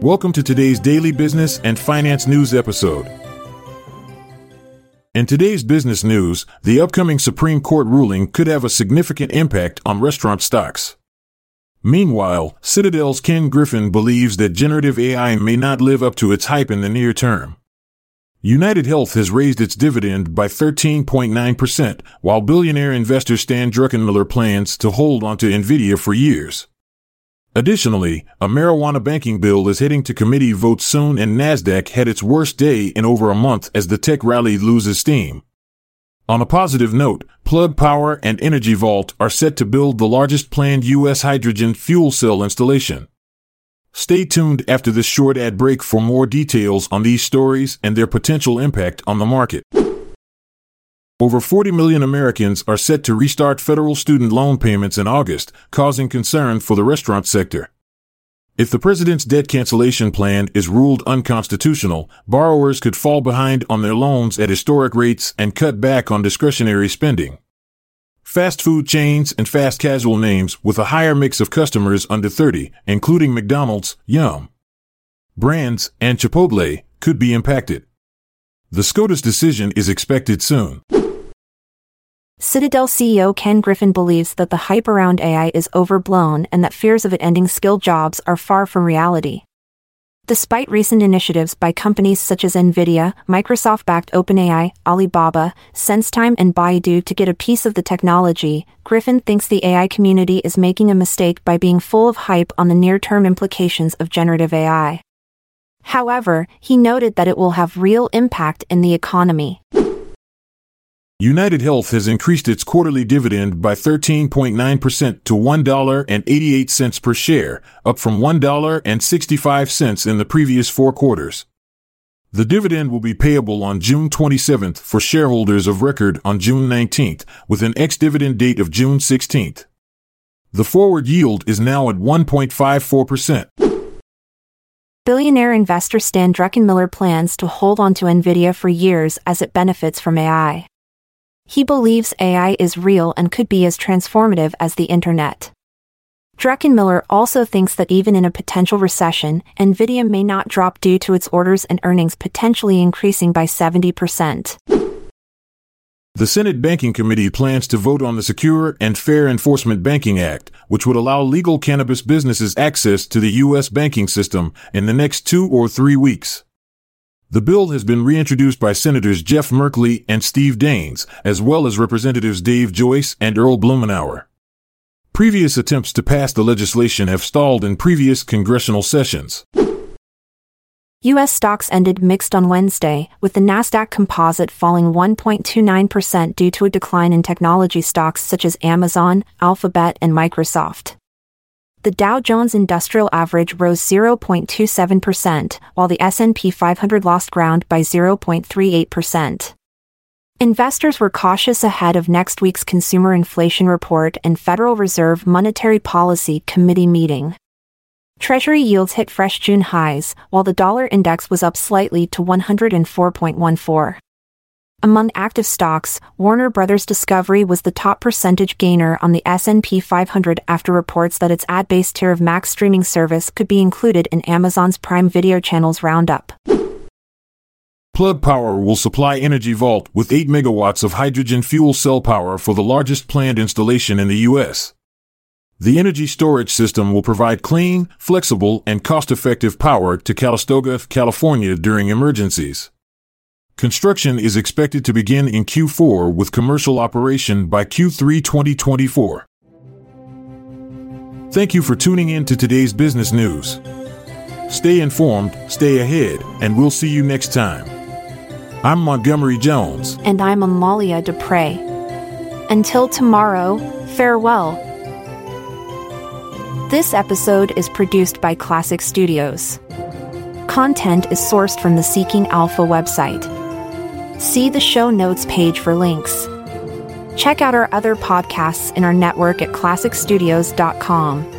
Welcome to today's daily business and finance news episode. In today's business news, the upcoming Supreme Court ruling could have a significant impact on restaurant stocks. Meanwhile, Citadel's Ken Griffin believes that generative AI may not live up to its hype in the near term. UnitedHealth has raised its dividend by 13.9%, while billionaire investor Stan Druckenmiller plans to hold onto Nvidia for years. Additionally, a marijuana banking bill is heading to committee vote soon and Nasdaq had its worst day in over a month as the tech rally loses steam. On a positive note, Plug Power and Energy Vault are set to build the largest planned U.S. hydrogen fuel cell installation. Stay tuned after this short ad break for more details on these stories and their potential impact on the market. Over 40 million Americans are set to restart federal student loan payments in August, causing concern for the restaurant sector. If the president's debt cancellation plan is ruled unconstitutional, borrowers could fall behind on their loans at historic rates and cut back on discretionary spending. Fast food chains and fast casual names with a higher mix of customers under 30, including McDonald's, Yum! Brands, and Chipotle, could be impacted. The SCOTUS decision is expected soon. Citadel CEO Ken Griffin believes that the hype around AI is overblown and that fears of it ending skilled jobs are far from reality. Despite recent initiatives by companies such as Nvidia, Microsoft backed OpenAI, Alibaba, SenseTime, and Baidu to get a piece of the technology, Griffin thinks the AI community is making a mistake by being full of hype on the near term implications of generative AI. However, he noted that it will have real impact in the economy. UnitedHealth has increased its quarterly dividend by 13.9% to $1.88 per share, up from $1.65 in the previous four quarters. The dividend will be payable on June 27th for shareholders of record on June 19th, with an ex-dividend date of June 16th. The forward yield is now at 1.54%. Billionaire investor Stan Druckenmiller plans to hold on to Nvidia for years as it benefits from AI. He believes AI is real and could be as transformative as the internet. Druckenmiller also thinks that even in a potential recession, Nvidia may not drop due to its orders and earnings potentially increasing by 70%. The Senate Banking Committee plans to vote on the Secure and Fair Enforcement Banking Act, which would allow legal cannabis businesses access to the U.S. banking system in the next two or three weeks. The bill has been reintroduced by Senators Jeff Merkley and Steve Daines, as well as Representatives Dave Joyce and Earl Blumenauer. Previous attempts to pass the legislation have stalled in previous congressional sessions. U.S. stocks ended mixed on Wednesday, with the NASDAQ composite falling 1.29% due to a decline in technology stocks such as Amazon, Alphabet, and Microsoft the Dow Jones Industrial Average rose 0.27%, while the S&P 500 lost ground by 0.38%. Investors were cautious ahead of next week's consumer inflation report and Federal Reserve Monetary Policy Committee meeting. Treasury yields hit fresh June highs, while the dollar index was up slightly to 104.14. Among active stocks, Warner Brothers Discovery was the top percentage gainer on the S&P 500 after reports that its ad-based tier of Max streaming service could be included in Amazon's Prime Video channels roundup. Plug Power will supply Energy Vault with 8 megawatts of hydrogen fuel cell power for the largest planned installation in the U.S. The energy storage system will provide clean, flexible, and cost-effective power to Calistoga, California during emergencies. Construction is expected to begin in Q4 with commercial operation by Q3 2024. Thank you for tuning in to today's business news. Stay informed, stay ahead, and we'll see you next time. I'm Montgomery Jones. And I'm Amalia Dupre. Until tomorrow, farewell. This episode is produced by Klassic Studios. Content is sourced from the Seeking Alpha website. See the show notes page for links. Check out our other podcasts in our network at klassicstudios.com.